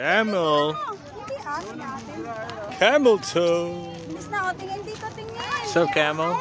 Camel. Camel toe. So camel.